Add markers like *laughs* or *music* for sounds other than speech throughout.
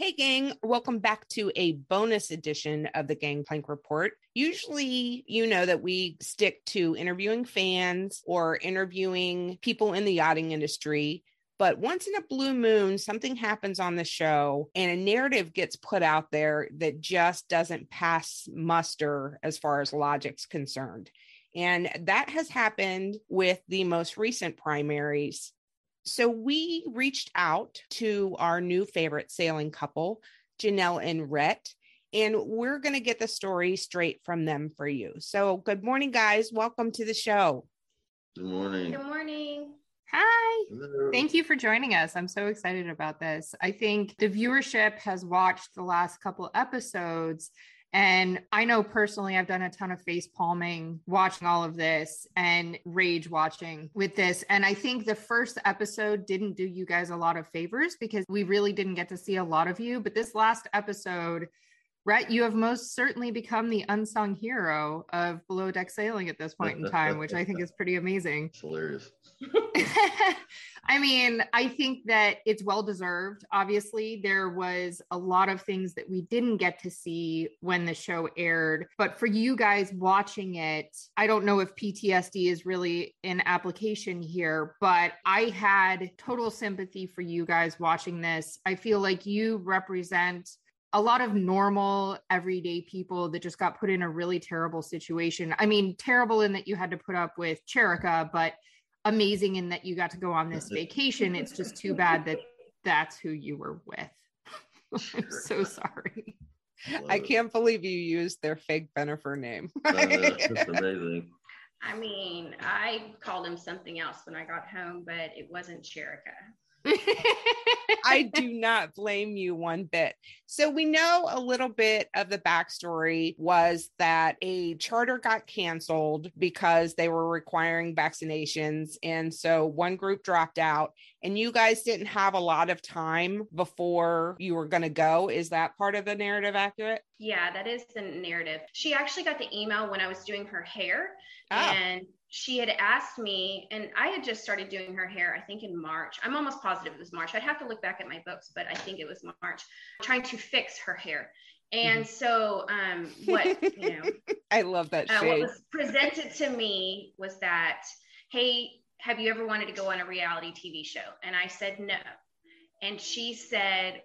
Hey, gang, welcome back to a bonus edition of the Gangplank Report. Usually, you know that we stick to interviewing fans or interviewing people in the yachting industry. But once in a blue moon, something happens on the show and a narrative gets put out there that just doesn't pass muster as far as logic's concerned. And that has happened with the most recent primaries so we reached out to our new favorite sailing couple, Janelle and Rhett, and we're going to get the story straight from them for you. So, good morning, guys. Welcome to the show. Good morning. Good morning. Hi. Hello. Thank you for joining us. I'm so excited about this. I think the viewership has watched the last couple episodes. And I know personally, I've done a ton of face palming watching all of this and rage watching with this. And I think the first episode didn't do you guys a lot of favors because we really didn't get to see a lot of you. But this last episode, Rhett, you have most certainly become the unsung hero of below deck sailing at this point in time, which I think is pretty amazing. It's hilarious. *laughs* I mean, I think that it's well deserved. Obviously, there was a lot of things that we didn't get to see when the show aired. But for you guys watching it, I don't know if PTSD is really an application here, but I had total sympathy for you guys watching this. I feel like you represent a lot of normal everyday people that just got put in a really terrible situation. I mean, terrible in that you had to put up with Cherica, but amazing in that you got to go on this vacation. It's just too bad that that's who you were with. *laughs* I'm so sorry. I can't believe you used their fake Benifer name. *laughs* Uh, it's *laughs* amazing. I mean, I called him something else when I got home, but it wasn't Cherica. I do not blame you one bit. So we know a little bit of the backstory was that a charter got canceled because they were requiring vaccinations. And so one group dropped out and you guys didn't have a lot of time before you were going to go. Is that part of the narrative accurate? Yeah, that is the narrative. She actually got the email when I was doing her hair, Ah. and she had asked me, and I had just started doing her hair, I think in March. I'm almost positive it was March. I'd have to look back at my books, but I think it was March, trying to fix her hair. And so, um, what, you know, *laughs* I love that uh, what was presented to me was that, hey, have you ever wanted to go on a reality TV show? And I said no. And she said,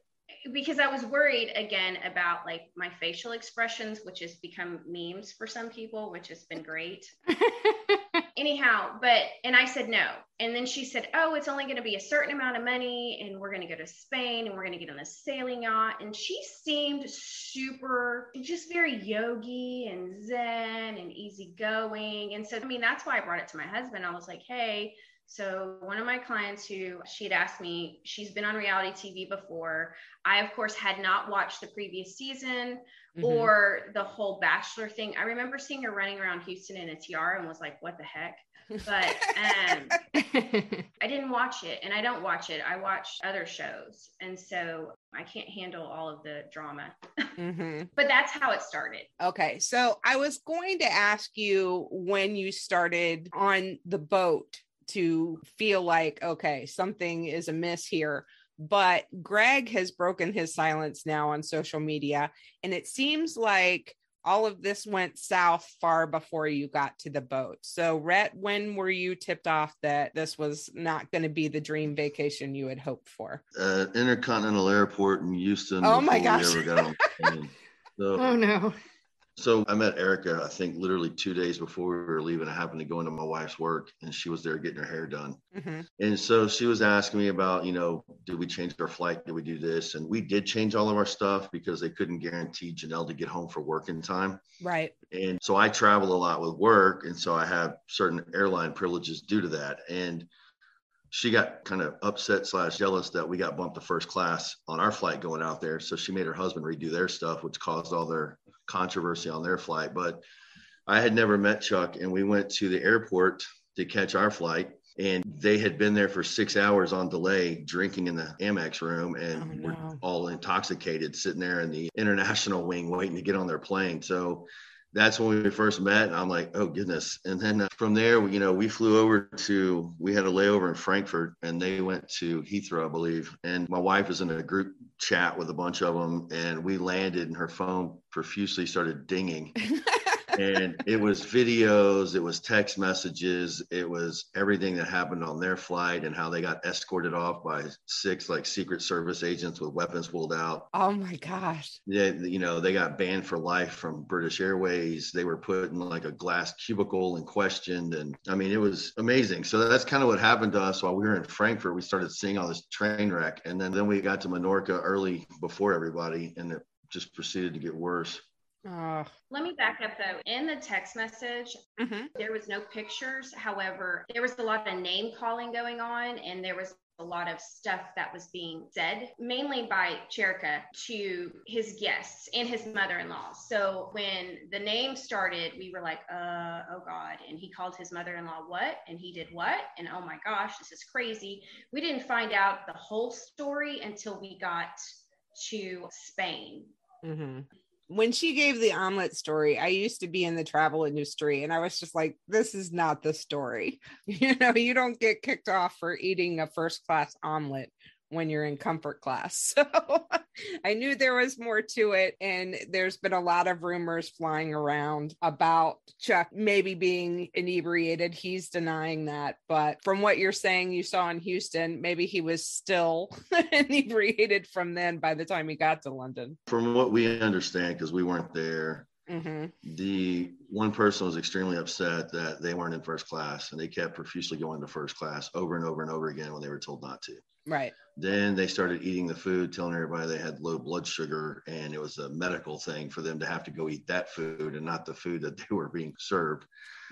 because I was worried again about like my facial expressions, which has become memes for some people, which has been great. *laughs* Anyhow, but and I said no. And then she said, Oh, it's only going to be a certain amount of money, and we're going to go to Spain and we're going to get on a sailing yacht. And she seemed super, just very yogi and zen and easygoing. And so, I mean, that's why I brought it to my husband. I was like, Hey, so one of my clients who she'd asked me, she's been on reality TV before. I, of course, had not watched the previous season Mhm. or the whole bachelor thing. I remember seeing her running around Houston in a tiara and was like, what the heck? But um, *laughs* I didn't watch it and I don't watch it. I watch other shows. And so I can't handle all of the drama. Mhm. *laughs* But that's how it started. Okay, so I was going to ask you when you started on the boat to feel like, okay, something is amiss here. But Greg has broken his silence now on social media. And it seems like all of this went south far before you got to the boat. So, Rhett, when were you tipped off that this was not going to be the dream vacation you had hoped for? Uh, Intercontinental Airport in Houston. Oh my before we gosh. ever got on the plane. *laughs* So, oh no. So I met Erica, I think literally two days before we were leaving. I happened to go into my wife's work and she was there getting her hair done. Mhm. And so she was asking me about, you know, did we change our flight? Did we do this? And we did change all of our stuff because they couldn't guarantee Janelle to get home for work in time. Right. And so I travel a lot with work. And so I have certain airline privileges due to that. And she got kind of upset slash jealous that we got bumped to first class on our flight going out there. So she made her husband redo their stuff, which caused all their controversy on their flight. But I had never met Chuck, and we went to the airport to catch our flight. And they had been there for six hours on delay, drinking in the Amex room, and Oh, no. were all intoxicated, sitting there in the international wing, waiting to get on their plane. So that's when we first met. And I'm like, oh goodness. And then uh, from there, you know, we flew over to, we had a layover in Frankfurt and they went to Heathrow, I believe. And my wife was in a group chat with a bunch of them and we landed and her phone profusely started dinging. *laughs* and it was videos, it was text messages, it was everything that happened on their flight and how they got escorted off by six like Secret Service agents with weapons pulled out. oh my gosh. Yeah, you know, they got banned for life from British Airways. They were put in like a glass cubicle and questioned. And I mean, it was amazing. So that's kind of what happened to us while we were in Frankfurt. We started seeing all this train wreck. And then, then we got to Menorca early before everybody, and it just proceeded to get worse. Oh. Let me back up though. In the text message, Mhm. there was no pictures. However, there was a lot of name calling going on, and there was a lot of stuff that was being said, mainly by Cherka to his guests and his mother-in-law. So when the name started, we were like, uh, oh God. And he called his mother-in-law what? And he did what? And oh my gosh, this is crazy. We didn't find out the whole story until we got to Spain. hmm When she gave the omelet story, I used to be in the travel industry and I was just like, this is not the story. *laughs* You know, you don't get kicked off for eating a first class omelet when you're in comfort class. *laughs* So I knew there was more to it. And there's been a lot of rumors flying around about Chuck maybe being inebriated. He's denying that. But from what you're saying, you saw in Houston, maybe he was still *laughs* inebriated from then by the time he got to London. From what we understand, because we weren't there, hmm the one person was extremely upset that they weren't in first class and they kept profusely going to first class over and over and over again when they were told not to. Right. Then they started eating the food, telling everybody they had low blood sugar, and it was a medical thing for them to have to go eat that food and not the food that they *laughs* were being served.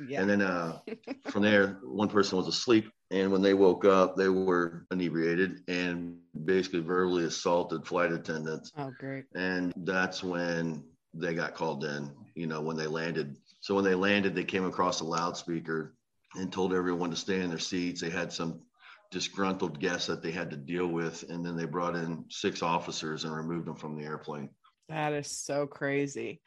Yeah. And then uh, *laughs* from there, one person was asleep, and when they woke up, they were inebriated and basically verbally assaulted flight attendants. oh, great. And that's when they got called in, you know, when they landed. So when they landed, they came across a loudspeaker and told everyone to stay in their seats. They had some disgruntled guests that they had to deal with. And then they brought in six officers and removed them from the airplane. That is so crazy.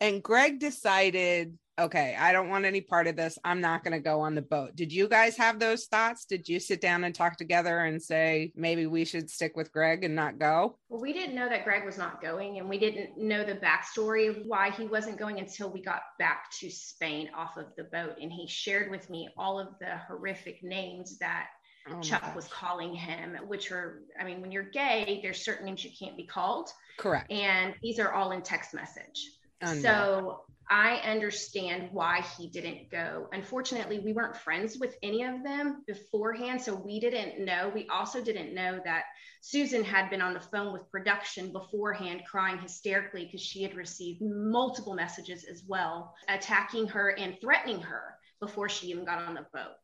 And Greg decided, okay, I don't want any part of this. I'm not going to go on the boat. Did you guys have those thoughts? Did you sit down and talk together and say, maybe we should stick with Greg and not go? Well, we didn't know that Greg was not going, and we didn't know the backstory of why he wasn't going until we got back to Spain off of the boat. And he shared with me all of the horrific names that Oh Chuck gosh. was calling him, which are, I mean, when you're gay, there's certain names you can't be called, Correct. and these are all in text message. Oh, Unreal. So I understand why he didn't go. Unfortunately, we weren't friends with any of them beforehand, so we didn't know. We also didn't know that Susan had been on the phone with production beforehand, crying hysterically because she had received multiple messages as well, attacking her and threatening her before she even got on the boat.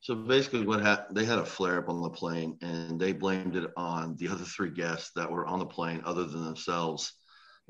So basically, what happened, they had a flare up on the plane and they blamed it on the other three guests that were on the plane other than themselves.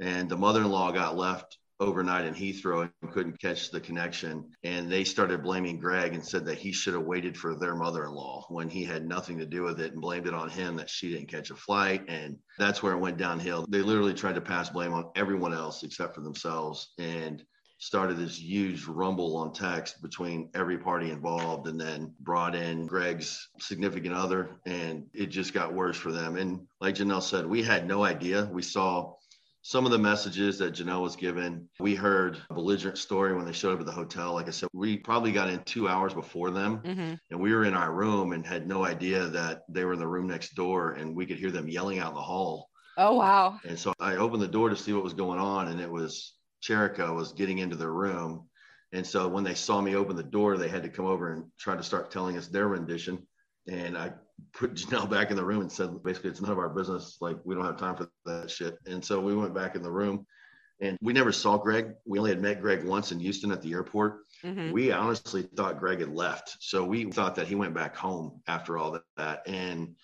And the mother in law got left overnight in Heathrow and couldn't catch the connection. And they started blaming Greg and said that he should have waited for their mother in law when he had nothing to do with it and blamed it on him that she didn't catch a flight. And that's where it went downhill. They literally tried to pass blame on everyone else except for themselves. And started this huge rumble on text between every party involved and then brought in Greg's significant other and it just got worse for them. And like Janelle said, we had no idea. We saw some of the messages that Janelle was given. We heard a belligerent story when they showed up at the hotel. Like I said, we probably got in two hours before them hmm and we were in our room and had no idea that they were in the room next door and we could hear them yelling out in the hall. Oh, wow. And so I opened the door to see what was going on, and it was Cherica was getting into their room. And so when they saw me open the door, they had to come over and try to start telling us their rendition. And I put Janelle back in the room and said, basically, it's none of our business. Like, we don't have time for that shit. And so we went back in the room and we never saw Greg. We only had met Greg once in Houston at the airport. Mhm. We honestly thought Greg had left. So we thought that he went back home after all that. And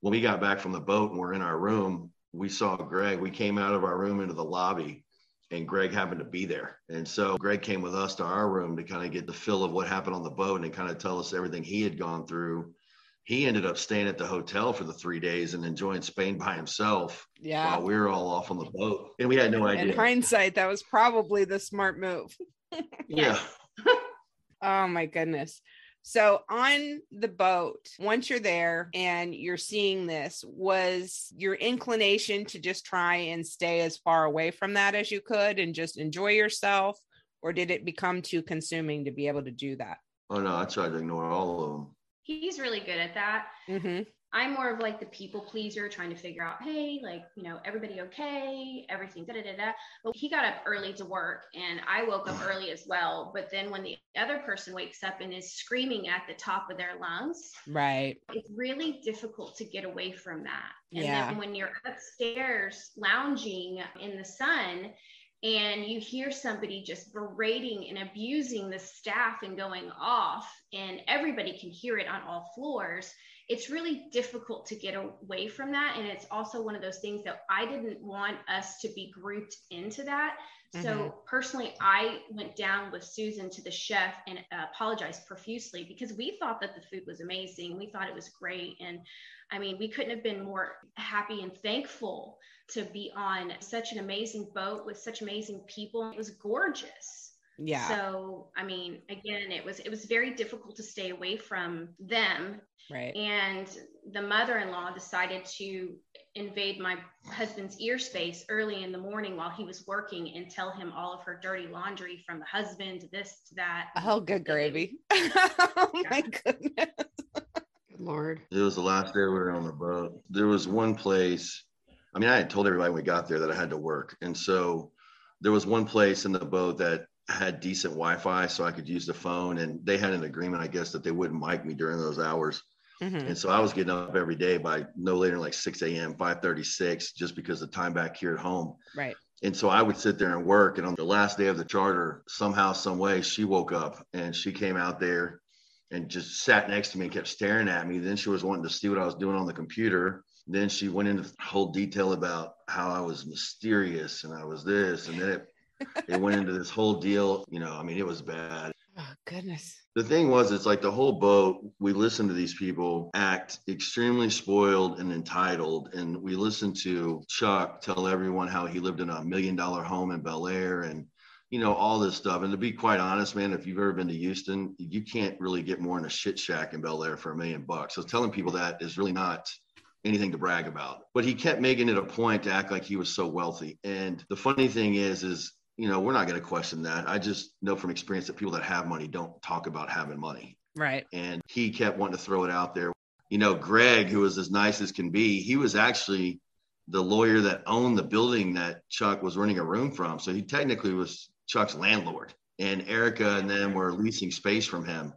when we got back from the boat and we're in our room, we saw Greg. We came out of our room into the lobby and Greg happened to be there. And so Greg came with us to our room to kind of get the feel of what happened on the boat and kind of tell us everything he had gone through. He ended up staying at the hotel for the three days and enjoying Spain by himself Yeah. while we were all off on the boat. And we had no idea. In idea. hindsight, that was probably the smart move. *laughs* yeah. *laughs* Oh my goodness. So on the boat, once you're there and you're seeing this, was your inclination to just try and stay as far away from that as you could and just enjoy yourself? Or did it become too consuming to be able to do that? Oh no, I tried to ignore all of them. He's really good at that. Mm-hmm. I'm more of like the people pleaser, trying to figure out, hey, like, you know, everybody okay, everything, da da da da. But he got up early to work, and I woke up early as well. But then when the other person wakes up and is screaming at the top of their lungs, Right. it's really difficult to get away from that. And Yeah. then when you're upstairs lounging in the sun and you hear somebody just berating and abusing the staff and going off, and everybody can hear it on all floors, it's really difficult to get away from that. And it's also one of those things that I didn't want us to be grouped into that. Mm-hmm. So personally, I went down with Susan to the chef and uh, apologized profusely because we thought that the food was amazing. We thought it was great. And I mean, we couldn't have been more happy and thankful to be on such an amazing boat with such amazing people. It was gorgeous. Yeah. So, I mean, again, it was it was very difficult to stay away from them right. and the mother-in-law decided to invade my husband's ear space early in the morning while he was working and tell him all of her dirty laundry from the husband this to that Oh, good gravy. *laughs* *laughs* oh my goodness. Good Lord. It was the last day we were on the boat. There was one place. I mean, I had told everybody when we got there that I had to work, and so there was one place in the boat that had decent Wi-Fi, so I could use the phone. And they had an agreement, I guess, that they wouldn't mic me during those hours. Mhm. And so I was getting up every day by no later than like 6 a.m., 5:36, just because the time back here at home. Right. And so I would sit there and work. And on the last day of the charter, somehow, some way, she woke up and she came out there and just sat next to me and kept staring at me. Then she was wanting to see what I was doing on the computer. Then she went into whole detail about how I was mysterious and I was this. And then it it went into this whole deal. You know, I mean, it was bad. Oh goodness. The thing was, it's like the whole boat, we listened to these people act extremely spoiled and entitled. And we listened to Chuck tell everyone how he lived in a million dollar home in Bel Air and, you know, all this stuff. And to be quite honest, man, if you've ever been to Houston, you can't really get more in a shit shack in Bel Air for a million bucks. So telling people that is really not anything to brag about. But he kept making it a point to act like he was so wealthy. And the funny thing is, is you know, we're not going to question that. I just know from experience that people that have money don't talk about having money. Right. And he kept wanting to throw it out there. You know, Greg, who was as nice as can be, he was actually the lawyer that owned the building that Chuck was renting a room from. So he technically was Chuck's landlord. And Erica and them were leasing space from him.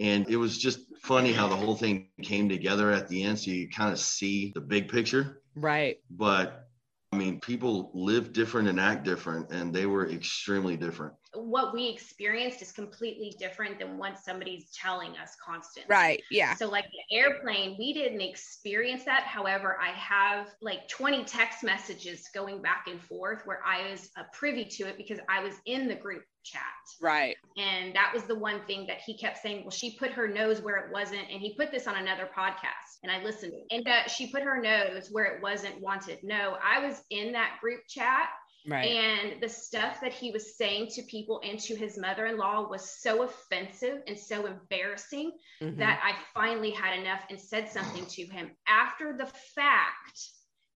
And it was just funny how the whole thing came together at the end. So you kind of see the big picture. Right. But I mean, people live different and act different, and they were extremely different. What we experienced is completely different than what somebody's telling us constantly Right. Yeah. So, like the airplane, we didn't experience that. However, I have like 20 text messages going back and forth where I was uh, privy to it because I was in the group chat. Right. And that was the one thing that he kept saying, well, she put her nose where it wasn't. And he put this on another podcast and I listened. And uh, she put her nose where it wasn't wanted. No, I was in that group chat Right. and the stuff that he was saying to people and to his mother in law was so offensive and so embarrassing Mhm. that I finally had enough and said something to him after the fact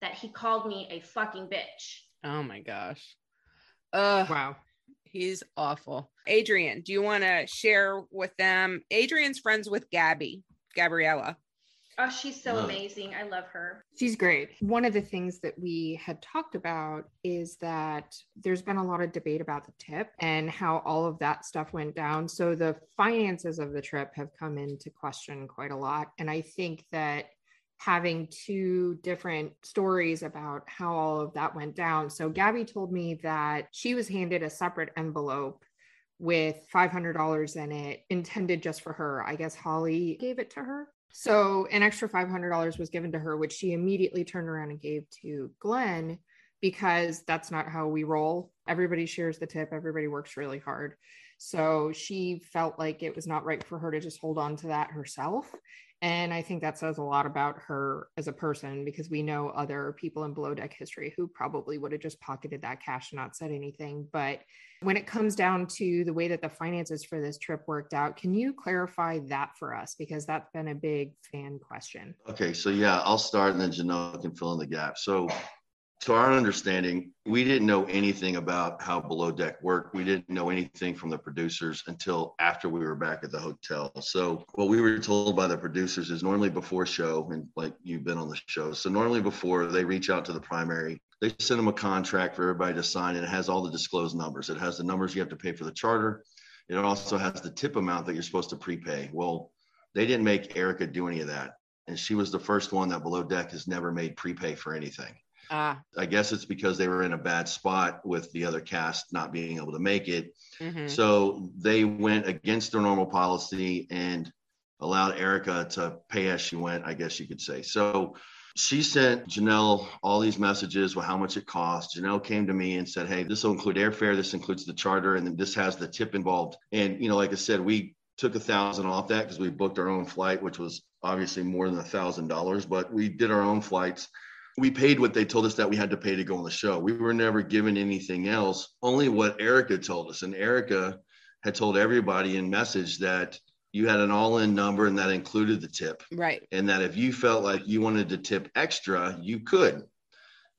that he called me a fucking bitch. Oh my gosh. Uh Wow. he's awful. Adrian, do you want to share with them? Adrian's friends with Gabby, Gabriella. Oh, she's so No. amazing. I love her. She's great. One of the things that we had talked about is that there's been a lot of debate about the tip and how all of that stuff went down. So the finances of the trip have come into question quite a lot. And I think that having two different stories about how all of that went down. So Gabby told me that she was handed a separate envelope with $500 in it intended just for her. I guess Holly gave it to her. So an extra $500 was given to her, which she immediately turned around and gave to Glenn because that's not how we roll. Everybody shares the tip, everybody works really hard. So she felt like it was not right for her to just hold on to that herself. And I think that says a lot about her as a person because we know other people in below deck history who probably would have just pocketed that cash and not said anything. But when it comes down to the way that the finances for this trip worked out, can you clarify that for us? Because that's been a big fan question. Okay, so yeah, I'll start and then Janelle can fill in the gap. So, to our understanding, we didn't know anything about how Below Deck worked. We didn't know anything from the producers until after we were back at the hotel. So, what we were told by the producers is normally before show, and like you've been on the show, so normally before they reach out to the primary, they send them a contract for everybody to sign, and it has all the disclosed numbers. It has the numbers you have to pay for the charter. It also has the tip amount that you're supposed to prepay. Well, they didn't make Erica do any of that and she was the first one that below deck has never made prepay for anything. Ah, I guess it's because they were in a bad spot with the other cast not being able to make it. mhm. So they went against their normal policy and allowed Erica to pay as she went, I guess you could say. So she sent Janelle all these messages with how much it cost. Janelle came to me and said, Hey, this will include airfare, this includes the charter, and then this has the tip involved. And, you know, like I said, we took a thousand off that because we booked our own flight, which was obviously more than a thousand dollars, but we did our own flights. We paid what they told us that we had to pay to go on the show. We were never given anything else, only what Erica told us. And Erica had told everybody in message that you had an all in number and that included the tip right. and that if you felt like you wanted to tip extra, you could.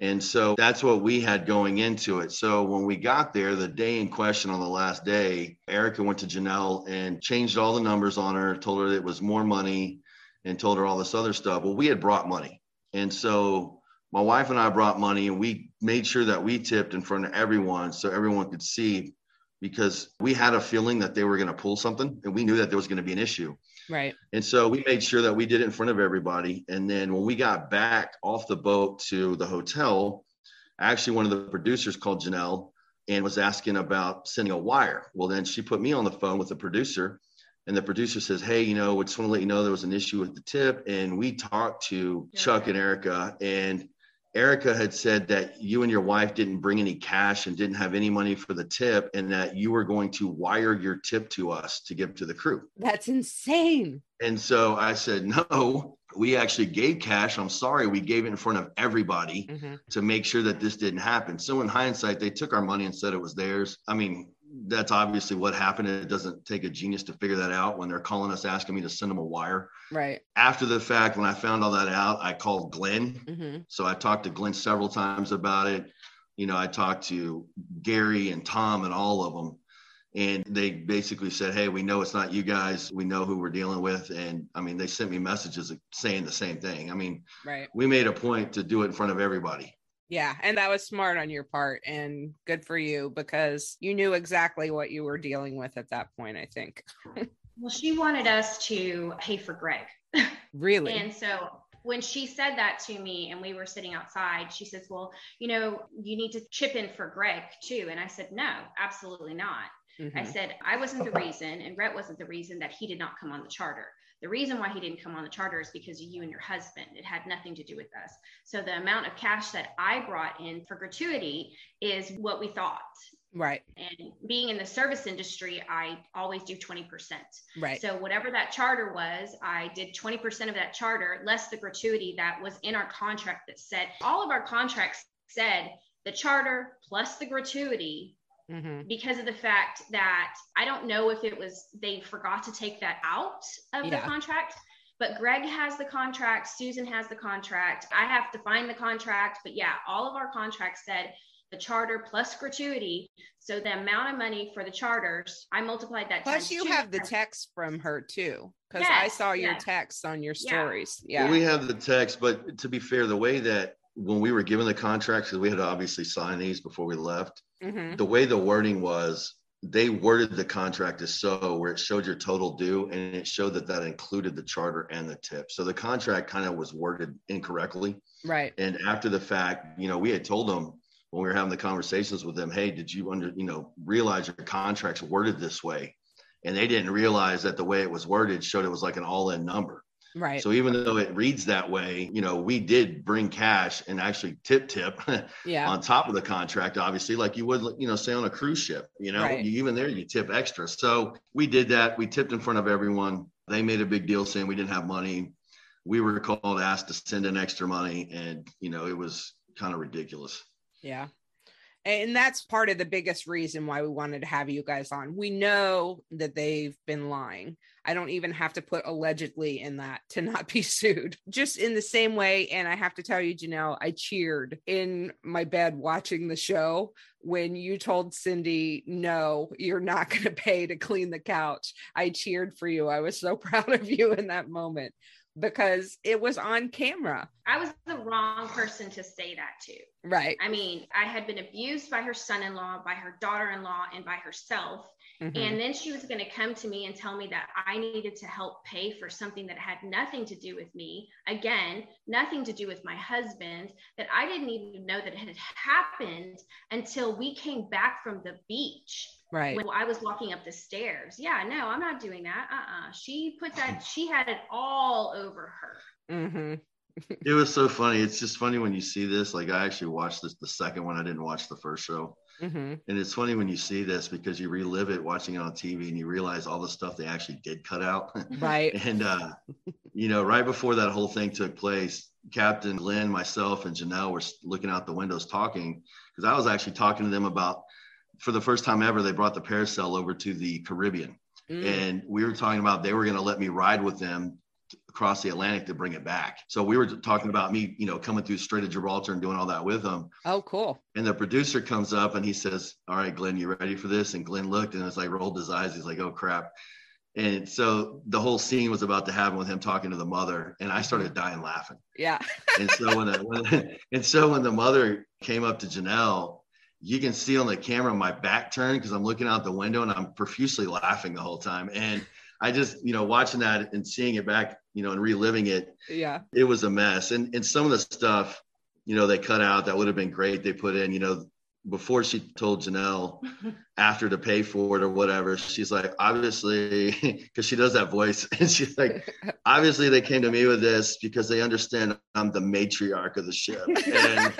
And so that's what we had going into it. So when we got there, the day in question on the last day, Erica went to Janelle and changed all the numbers on her, told her it was more money, and told her all this other stuff. Well, we had brought money. And so my wife and I brought money and we made sure that we tipped in front of everyone so everyone could see because we had a feeling that they were going to pull something and we knew that there was going to be an issue. Right. And so we made sure that we did it in front of everybody. And then when we got back off the boat to the hotel, actually one of the producers called Janelle and was asking about sending a wire. Well, then she put me on the phone with the producer. And the producer says, Hey, you know, we just want to let you know there was an issue with the tip. And we talked to Yeah. Chuck and Erica, and Erica had said that you and your wife didn't bring any cash and didn't have any money for the tip, and that you were going to wire your tip to us to give to the crew. That's insane. And so I said, no, we actually gave cash. I'm sorry. We gave it in front of everybody Mhm. to make sure that this didn't happen. So in hindsight, they took our money and said it was theirs. I mean, that's obviously what happened. It doesn't take a genius to figure that out when they're calling us asking me to send them a wire. Right. After the fact, when I found all that out, I called Glenn. hmm So I talked to Glenn several times about it. You know, I talked to Gary and Tom and all of them. And they basically said, Hey, we know it's not you guys. We know who we're dealing with. And I mean, they sent me messages saying the same thing. I mean, Right. we made a point to do it in front of everybody. Yeah. And that was smart on your part and good for you because you knew exactly what you were dealing with at that point, I think. *laughs* Well, she wanted us to pay for Greg. *laughs* Really? And so when she said that to me and we were sitting outside, she says, Well, you know, you need to chip in for Greg too. And I said, No, absolutely not. I Mhm. said, I wasn't the reason, and Rhett wasn't the reason that he did not come on the charter. The reason why he didn't come on the charter is because of you and your husband. It had nothing to do with us. So the amount of cash that I brought in for gratuity is what we thought. Right. And being in the service industry, I always do 20%. Right. So whatever that charter was, I did 20% of that charter, less the gratuity that was in our contract that said all of our contracts said the charter plus the gratuity hmm because of the fact that I don't know if it was they forgot to take that out of Yeah. the contract. But Greg has the contract, Susan has the contract. I have to find the contract. But yeah, all of our contracts said the charter plus gratuity. So the amount of money for the charters, I multiplied that. Plus, you have the text from her too, because I saw your yes. text on your Yeah. stories. Well, Yeah. we have the text, but to be fair, the way that when we were given the contracts, because we had to obviously sign these before we left, Mhm. the way the wording was, they worded the contract as so where it showed your total due and it showed that that included the charter and the tip. So the contract kind of was worded incorrectly. Right. And after the fact, you know, we had told them when we were having the conversations with them, hey, did you under, you know, realize your contract's worded this way? And they didn't realize that the way it was worded showed it was like an all-in number. Right. So even though it reads that way, you know, we did bring cash and actually tip tip *laughs* yeah. on top of the contract, obviously, like you would, you know, say on a cruise ship, you know, Right. you, even there you tip extra. So we did that. We tipped in front of everyone. They made a big deal saying we didn't have money. We were called, asked to send in extra money, and you know, it was kind of ridiculous. Yeah. And that's part of the biggest reason why we wanted to have you guys on. We know that they've been lying. I don't even have to put allegedly in that to not be *laughs* sued. Just in the same way. And I have to tell you, Janelle, I cheered in my bed watching the show when you told Cindy, no, you're not going *laughs* to pay to clean the couch. I cheered for you. I was so *laughs* proud of you in that moment because it was on camera. I was the wrong person to say that to. Right. I mean, I had been abused by her son in law, by her daughter in law, and by herself. Mhm. And then she was going to come to me and tell me that I needed to help pay for something that had nothing to do with me. Again, nothing to do with my husband, that I didn't even know that it had happened until we came back from the beach. Right. When I was walking up the stairs. Yeah, no, I'm not doing that. Uh uh She put that, she had it all over her. Mm-hmm. *laughs* It was so funny. It's just funny when you see this. Like I actually watched this the second one. I didn't watch the first show. Mm-hmm. And it's funny when you see this because you relive it watching it on TV and you realize all the stuff they actually did cut out. *laughs* Right. and uh, *laughs* you know, right before that whole thing took place, Captain Glenn, myself, and Janelle were looking out the windows talking because I was actually talking to them about for the first time ever they brought the Parsifal over to the Caribbean, Mm. and we were talking about they were going to let me ride with them across the Atlantic to bring it back. So we were talking about me, you know, coming through Strait of Gibraltar and doing all that with them. Oh, cool. And the producer comes up and he says, All right, Glenn, you ready for this? And Glenn looked and it's like rolled his eyes. He's like, Oh crap. And so the whole scene was about to happen with him talking to the mother. And I started dying laughing. Yeah. And so when, the, when *laughs* and so when the mother came up to Janelle, you can see on the camera my back turned because I'm looking out the window and I'm profusely laughing the whole time. And I just, you know, watching that and seeing it back, you know, and reliving it, Yeah. it was a mess. And and some of the stuff, you know, they cut out that would have been great. They put in, you know, before she told Janelle *laughs* after to pay for it or whatever, she's like, obviously, *laughs* because she does that voice, *laughs* and she's like, obviously, they came to me with this because they understand I'm the matriarch of the ship. And,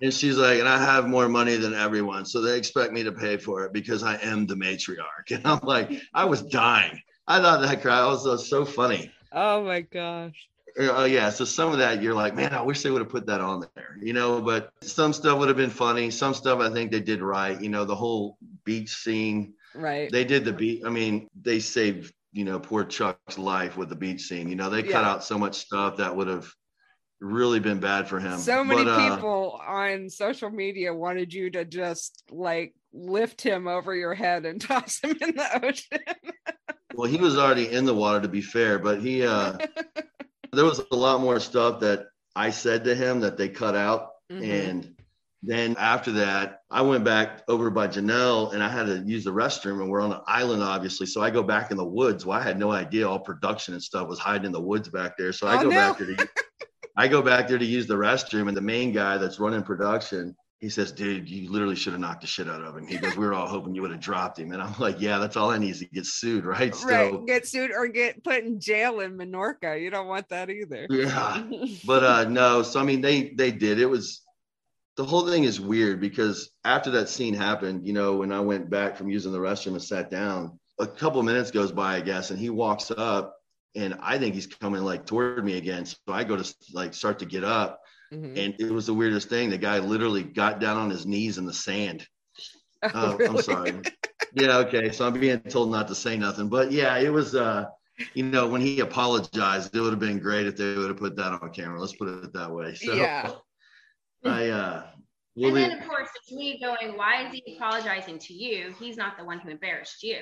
and she's like, and I have more money than everyone. So they expect me to pay for it because I am the matriarch. *laughs* And I'm like, I was dying. I thought that crowd was, was so funny. Oh my gosh. Uh, oh yeah, so some of that you're like, man, I wish they would have put that on there, you know. But some stuff would have been funny. Some stuff I think they did right. You know, the whole beach scene. Right. They did the beach. I mean, they saved you know poor Chuck's life with the beach scene. You know, they cut out so much stuff that would have really been bad for him. so many But, uh, people on social media wanted you to just like lift him over your head and *laughs* toss him in the ocean. Well, he was already in the water to be fair, but he uh *laughs* there was a lot more stuff that I said to him that they cut out. Mhm. And then after that, I went back over by Janelle and I had to use the restroom and we're on an island, obviously. So I go back in the woods. Well, I had no idea all production and stuff was hiding in the woods back there. So I Oh, go no. back there to *laughs* I go back there to use the restroom and the main guy that's running production, he says, dude, you literally should have knocked the shit out of him. He goes, we were all hoping you would have dropped him. And I'm like, yeah, that's all I need is to get sued, right? right. So Get sued or get put in jail in Minorca. You don't want that either. yeah. *laughs* but uh no so i mean they they did it was the whole thing is weird because after that scene happened you know when i went back from using the restroom and sat down a couple minutes goes by i guess and he walks up and i think he's coming like toward me again. So i go to like start to get up Mhm. and it was the weirdest thing. The guy literally got down on his knees in the sand. *laughs* Oh, oh i'm sorry. Yeah okay. So i'm being told not to say nothing. But yeah it was uh you know when he apologized it would have been great if they would have put that on camera. Let's put it that way. So Yeah. *laughs* i uh Well, and they- then of course it's me going, why is he apologizing to you? He's not the one who embarrassed you.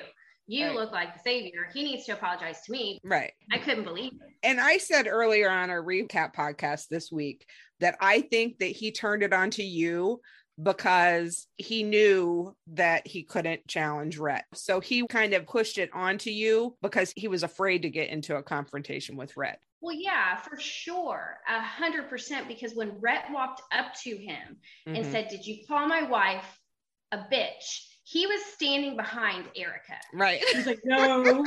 You Right. look like the savior. He needs to apologize to me. Right. I couldn't believe it. And I said earlier on our recap podcast this week that I think that he turned it on to you because he knew that he couldn't challenge Rhett. So he kind of pushed it onto you because he was afraid to get into a confrontation with Rhett. Well, yeah, for sure. A hundred percent. Because when Rhett walked up to him and Mhm. said, Did you call my wife a bitch? He was standing behind Erica. Right. He's like, *laughs* No.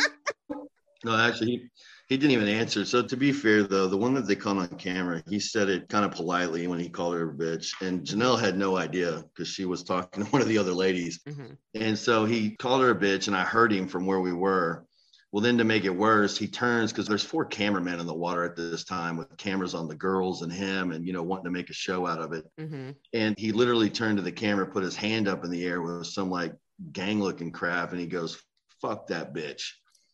No, actually, he, he didn't even answer. So to be fair, though, the one that they caught on camera, he said it kind of politely when he called her a bitch, and Janelle had no idea because she was talking to one of the other ladies, Mhm. and so he called her a bitch, and I heard him from where we were. Well, then to make it worse, he turns because there's four cameramen in the water at this time with cameras on the girls and him, and you know wanting to make a show out of it. Mhm. And he literally turned to the camera, put his hand up in the air with some like gang looking crap, and he goes, "Fuck that bitch."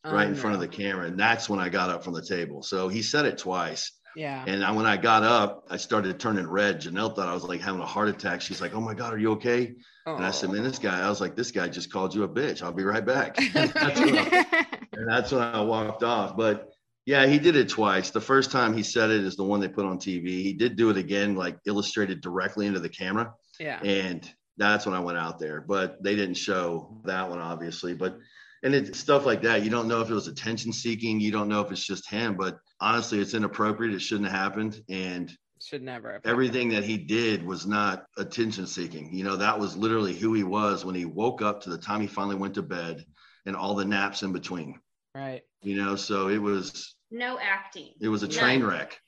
right Oh, in front of the camera. And that's when I got up from the table. So he said it twice. Yeah. And I, when I got up, I started turning red. Janelle thought I was like having a heart attack. She's like, Oh my God, are you okay? And I said, Man, this guy, I was like, This guy just called you a bitch. I'll be right back. *laughs* *laughs* and, that's when I, and that's when I walked off. But yeah, he did it twice. The first time he said it is the one they put on TV. He did do it again, like illustrated directly into the camera. yeah. And that's when I went out there. But they didn't show that one, obviously. But and it's stuff like that. You don't know if it was attention seeking. You don't know if it's just him. But honestly, it's inappropriate. It shouldn't have happened. And Should never have. everything that he did was not attention seeking. You know, that was literally who he was when he woke up to the time he finally went to bed and all the naps in between. Right. You know, so it was No acting. it was a train None. wreck.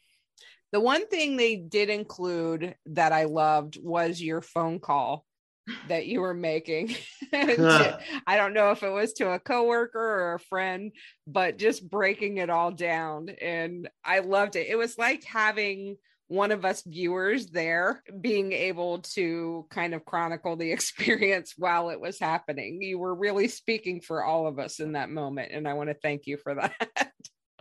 The one thing they did include that I loved was your phone call *laughs* that you were making. *laughs* to- I don't know if it was to a coworker or a friend, but just breaking it all down. And I loved it. It was like having one of us viewers there being able to kind of chronicle the *laughs* experience while it was happening. You were really speaking for all of us in that moment. And I want to thank you for that. *laughs*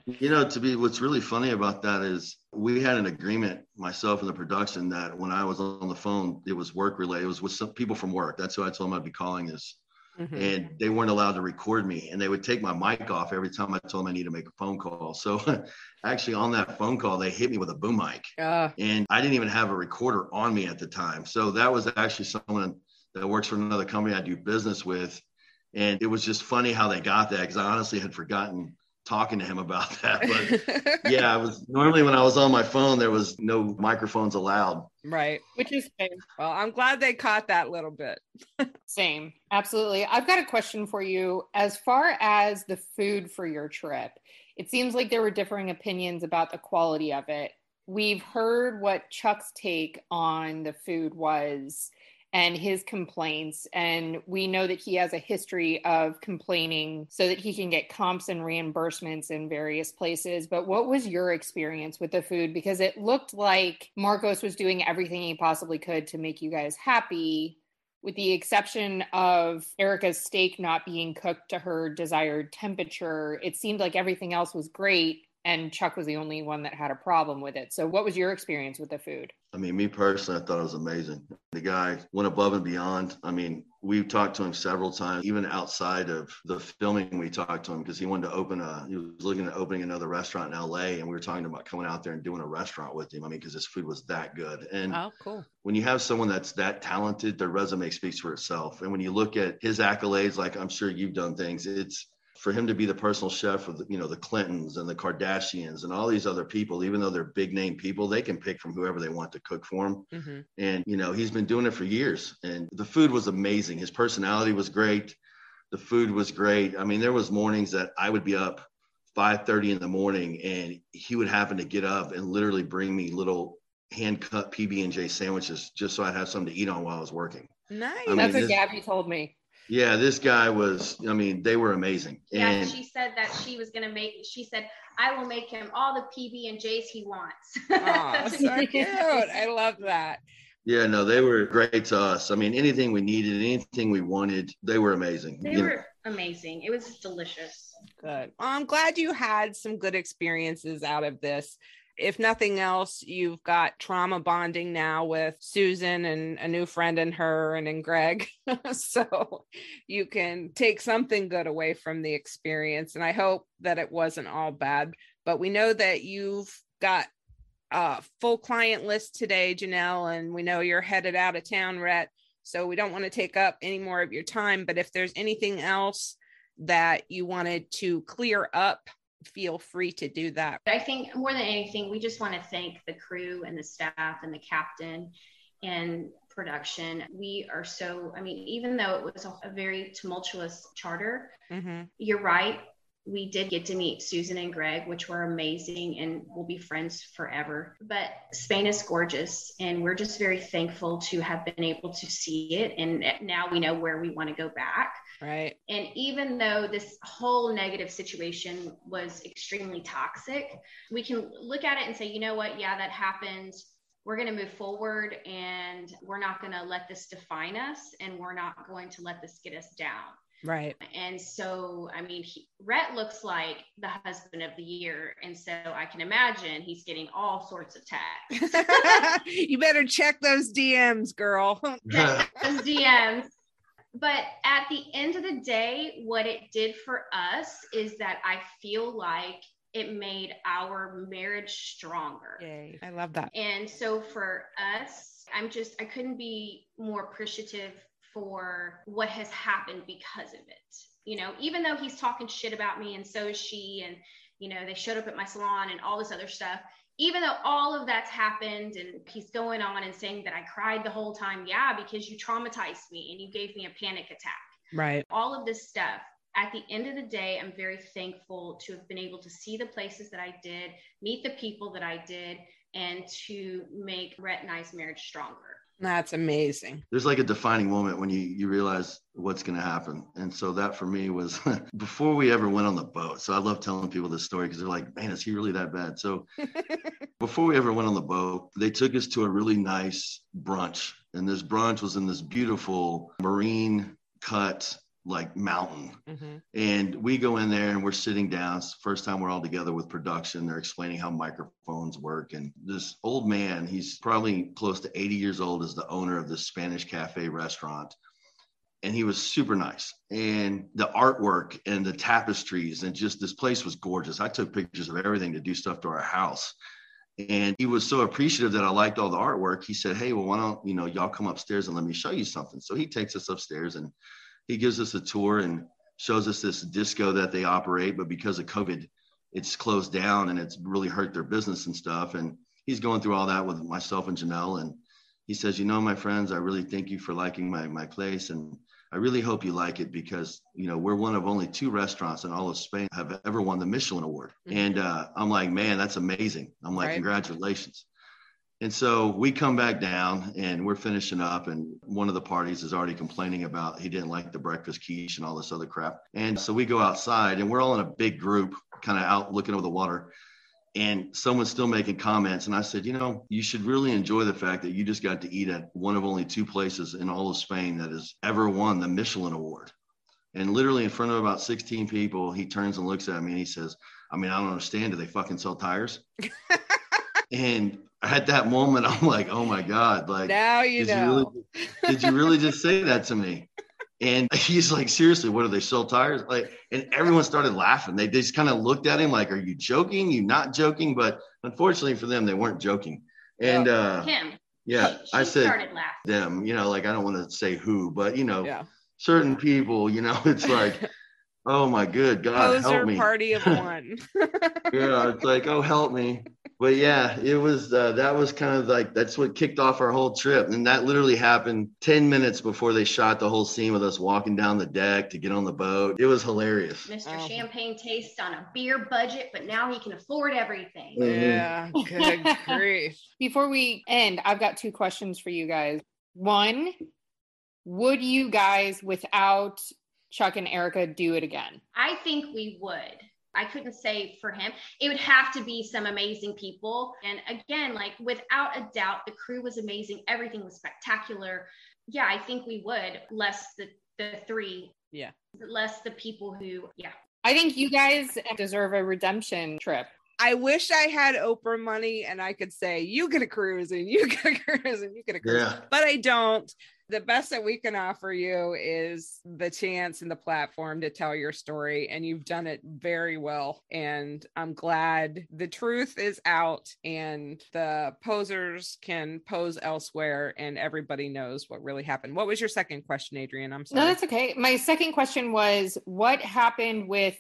You know, to be what's really funny about that is we had an agreement, myself and the production, that when I was on the phone, it was work related. It was with some people from work. That's who I told them I'd be calling this. Mhm. And they weren't allowed to record me. And they would take my mic off every time I told them I need to make a phone call. So *laughs* actually, on that phone call, they hit me with a boom mic. Uh, And I didn't even have a recorder on me at the time. So that was actually someone that works for another company I do business with. And it was just funny how they got that because I honestly had forgotten talking to him about *laughs* that. But *laughs* yeah, I was normally when I was on my phone, there was no microphones allowed. right. Which is fair. Well, I'm glad they caught that little bit. *laughs* Same. Absolutely. I've got a question for you. As far as the food for your trip, it seems like there were differing opinions about the quality of it. We've heard what Chuck's take on the food was and his complaints. And we know that he has a history of complaining so that he can get comps and reimbursements in various places. But what was your experience with the food? Because it looked like Marcos was doing everything he possibly could to make you guys happy with the exception of Erica's steak not being cooked to her desired temperature, it seemed like everything else was great. And Chuck was the only one that had a problem with it. So, what was your experience with the food? I mean, me personally, I thought it was amazing. The guy went above and beyond. I mean, we've talked to him several times, even outside of the filming. We talked to him because he wanted to open a, he was looking at opening another restaurant in LA. And we were talking about coming out there and doing a restaurant with him. I mean, because his food was that good. And Oh, cool. when you have someone that's that talented, their resume speaks for itself. And when you look at his accolades, like I'm sure you've done things, it's for him to be the personal chef of the, you know the Clintons and the Kardashians and all these other people, even though they're big name people, they can pick from whoever they want to cook for them. hmm And you know he's been doing it for years, and the food was amazing. His personality was great. The food was great. I mean, there was mornings that I would be up 5:30 in the morning, and he would happen to get up and literally bring me little hand cut PB and J sandwiches just so I'd have something to eat on while I was working. Nice. I mean, That's what this- Gabby told me. Yeah, this guy was. I mean, they were amazing. Yeah, And she said that she was gonna make. She said, "I will make him all the PB and J's he wants." *laughs* Aw, so *laughs* cute. I love that. yeah, no, they were great to us. I mean, anything we needed, anything we wanted, they were amazing. they You know, were amazing. It was delicious. Good. Well, I'm glad you had some good experiences out of this. If nothing else, you've got trauma bonding now with Susan and a new friend in her and in Greg. *laughs* so you can take something good away from the experience. And I hope that it wasn't all bad. But we know that you've got a full client list today, Janelle, and we know you're headed out of town, Rhett. So we don't want to take up any more of your time. But if there's anything else that you wanted to clear up feel free to do that. I think more than anything, we just want to thank the crew and the staff and the captain and production. We are so, I mean, even though it was a, a very tumultuous charter, mm-hmm. you're right. We did get to meet Susan and Greg, which were amazing and we'll be friends forever. But Spain is gorgeous and we're just very thankful to have been able to see it. And now we know where we want to go back. Right. And even though this whole negative situation was extremely toxic, we can look at it and say, you know what? Yeah, that happened. We're going to move forward and we're not going to let this define us and we're not going to let this get us down. Right. And so, I mean, he, Rhett looks like the husband of the year. And so I can imagine he's getting all sorts of texts. *laughs* you better check those DMs, girl. *laughs* those DMs but at the end of the day, what it did for us is that I feel like it made our marriage stronger. Yay. I love that. And so for us, I'm just, I couldn't be more appreciative for what has happened because of it. You know, even though he's talking shit about me and so is she, and, you know, they showed up at my salon and all this other stuff, even though all of that's happened and he's going on and saying that I cried the whole time, yeah, because you traumatized me and you gave me a panic attack. Right. All of this stuff. At the end of the day, I'm very thankful to have been able to see the places that I did, meet the people that I did, and to make Rhett and I's marriage stronger. That's amazing. There's like a defining moment when you you realize what's going to happen, and so that for me was *laughs* before we ever went on the boat. So I love telling people this story because they're like, "Man, is he really that bad?" So *laughs* before we ever went on the boat, they took us to a really nice brunch, and this brunch was in this beautiful marine cut like mountain. Mm-hmm. And we go in there and we're sitting down. It's the first time we're all together with production. They're explaining how microphones work. And this old man, he's probably close to 80 years old, is the owner of this Spanish cafe restaurant. And he was super nice. And the artwork and the tapestries and just this place was gorgeous. I took pictures of everything to do stuff to our house. And he was so appreciative that I liked all the artwork. He said, Hey, well, why don't you know y'all come upstairs and let me show you something? So he takes us upstairs and he gives us a tour and shows us this disco that they operate, but because of COVID, it's closed down and it's really hurt their business and stuff. And he's going through all that with myself and Janelle. And he says, you know, my friends, I really thank you for liking my, my place. And I really hope you like it because, you know, we're one of only two restaurants in all of Spain have ever won the Michelin award. Mm-hmm. And uh, I'm like, man, that's amazing. I'm like, right. congratulations. And so we come back down and we're finishing up, and one of the parties is already complaining about he didn't like the breakfast quiche and all this other crap. And so we go outside and we're all in a big group, kind of out looking over the water. And someone's still making comments. And I said, you know, you should really enjoy the fact that you just got to eat at one of only two places in all of Spain that has ever won the Michelin award. And literally in front of about 16 people, he turns and looks at me and he says, I mean, I don't understand. Do they fucking sell tires? *laughs* and at that moment, I'm like, oh my God, like now you did know. You really, did you really just say that to me? And *laughs* he's like, seriously, what do they sell tires? Like, and everyone started laughing. They, they just kind of looked at him like, are you joking? You not joking? But unfortunately for them, they weren't joking. And uh him. Yeah, I said them, you know, like I don't want to say who, but you know, yeah. certain people, you know, *laughs* it's like, oh my good God, Poser help me. party of *laughs* one. yeah, it's like, oh help me but yeah, it was uh, that was kind of like that's what kicked off our whole trip, and that literally happened ten minutes before they shot the whole scene with us walking down the deck to get on the boat. It was hilarious. Mr. Oh. Champagne tastes on a beer budget, but now he can afford everything. Mm-hmm. Yeah, good *laughs* grief. Before we end, I've got two questions for you guys. One, would you guys, without Chuck and Erica, do it again? I think we would. I couldn't say for him. It would have to be some amazing people. And again, like without a doubt, the crew was amazing. Everything was spectacular. Yeah, I think we would, less the the three. Yeah. Less the people who, yeah. I think you guys deserve a redemption trip. I wish I had Oprah money and I could say, you get a cruise and you *laughs* get a cruise and you get a cruise, Yeah. but I don't. The best that we can offer you is the chance and the platform to tell your story. And you've done it very well. And I'm glad the truth is out and the posers can pose elsewhere and everybody knows what really happened. What was your second question, Adrian? I'm sorry. No, that's okay. My second question was what happened with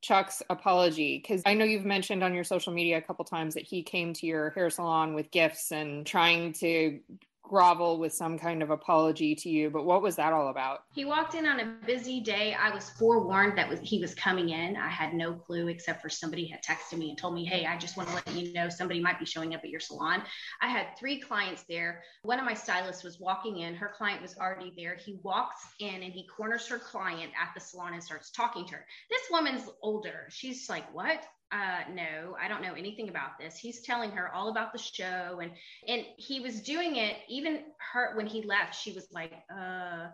Chuck's apology? Because I know you've mentioned on your social media a couple times that he came to your hair salon with gifts and trying to grovel with some kind of apology to you. But what was that all about? He walked in on a busy day. I was forewarned that was he was coming in. I had no clue except for somebody had texted me and told me, "Hey, I just want to let you know somebody might be showing up at your salon." I had three clients there. One of my stylists was walking in. Her client was already there. He walks in and he corners her client at the salon and starts talking to her. This woman's older. She's like, "What?" Uh no i don't know anything about this. He's telling her all about the show and and he was doing it even her when he left she was like uh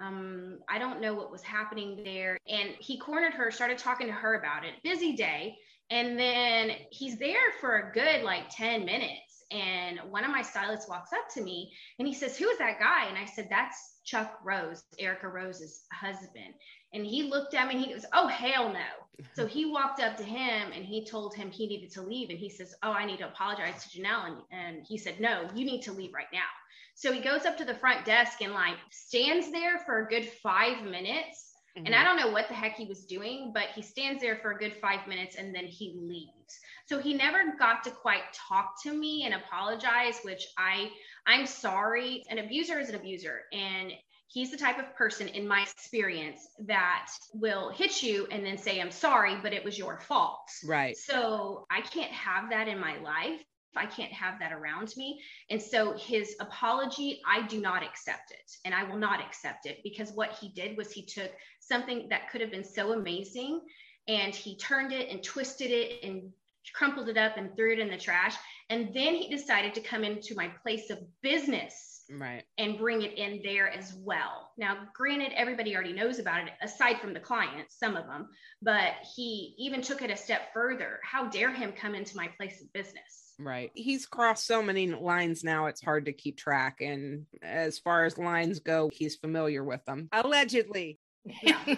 um i don't know what was happening there. And he cornered her started talking to her about it. Busy day. And then he's there for a good like 10 minutes. And one of my stylists walks up to me and he says who is that guy? And i said that's chuck rose erica rose's husband and he looked at me and he goes oh hell no so he walked up to him and he told him he needed to leave and he says oh i need to apologize to janelle and, and he said no you need to leave right now so he goes up to the front desk and like stands there for a good five minutes and I mm-hmm. don't know what the heck he was doing, but he stands there for a good five minutes and then he leaves. So he never got to quite talk to me and apologize, which I I'm sorry. An abuser is an abuser. And he's the type of person in my experience that will hit you and then say, I'm sorry, but it was your fault. Right. So I can't have that in my life. I can't have that around me. And so his apology, I do not accept it. And I will not accept it because what he did was he took something that could have been so amazing and he turned it and twisted it and crumpled it up and threw it in the trash. And then he decided to come into my place of business Right. and bring it in there as well. Now, granted, everybody already knows about it, aside from the clients, some of them, but he even took it a step further. How dare him come into my place of business? Right. He's crossed so many lines now, it's hard to keep track. And as far as lines go, he's familiar with them. Allegedly. *laughs* yeah.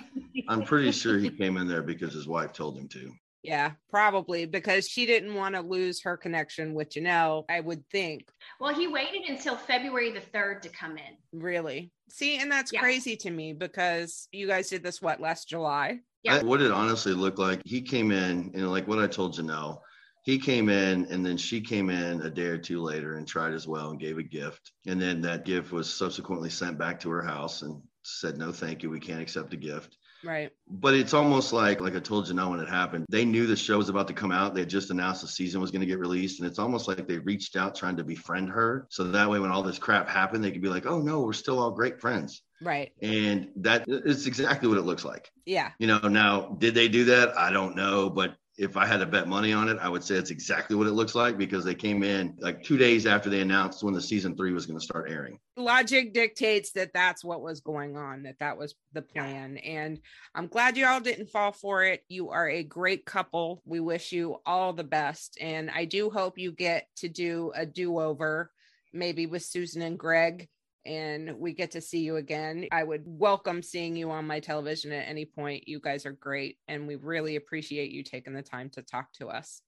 I'm pretty sure he came in there because his wife told him to. Yeah, probably because she didn't want to lose her connection with Janelle, I would think. Well, he waited until February the 3rd to come in. Really. See, and that's Yeah. crazy to me because you guys did this what last July? Yeah. I- what it honestly looked like, he came in and like what I told Janelle, he came in and then she came in a day or two later and tried as well and gave a gift. And then that gift was subsequently sent back to her house and said, no, thank you. We can't accept a gift. Right. But it's almost like, like I told you now when it happened, they knew the show was about to come out. They had just announced the season was going to get released. And it's almost like they reached out trying to befriend her. So that way, when all this crap happened, they could be like, oh no, we're still all great friends. Right. And that is exactly what it looks like. Yeah. You know, now, did they do that? I don't know. But if I had to bet money on it, I would say it's exactly what it looks like because they came in like two days after they announced when the season three was going to start airing. Logic dictates that that's what was going on, that that was the plan. And I'm glad you all didn't fall for it. You are a great couple. We wish you all the best. And I do hope you get to do a do over, maybe with Susan and Greg. And we get to see you again. I would welcome seeing you on my television at any point. You guys are great. And we really appreciate you taking the time to talk to us.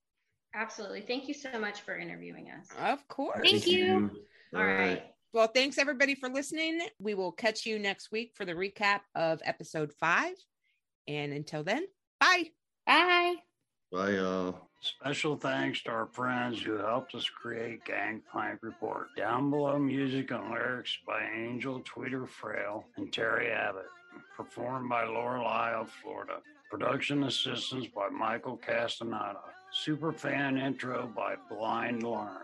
Absolutely. Thank you so much for interviewing us. Of course. Thank you. All All right. right. Well, thanks everybody for listening. We will catch you next week for the recap of episode five. And until then, bye. Bye. Bye, y'all. Special thanks to our friends who helped us create Gangplank Report. Down below, music and lyrics by Angel Tweeter Frail and Terry Abbott. Performed by Lorelei of Florida. Production assistance by Michael Castaneda. Superfan intro by Blind Lawrence.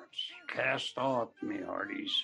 Cast off, me hearties.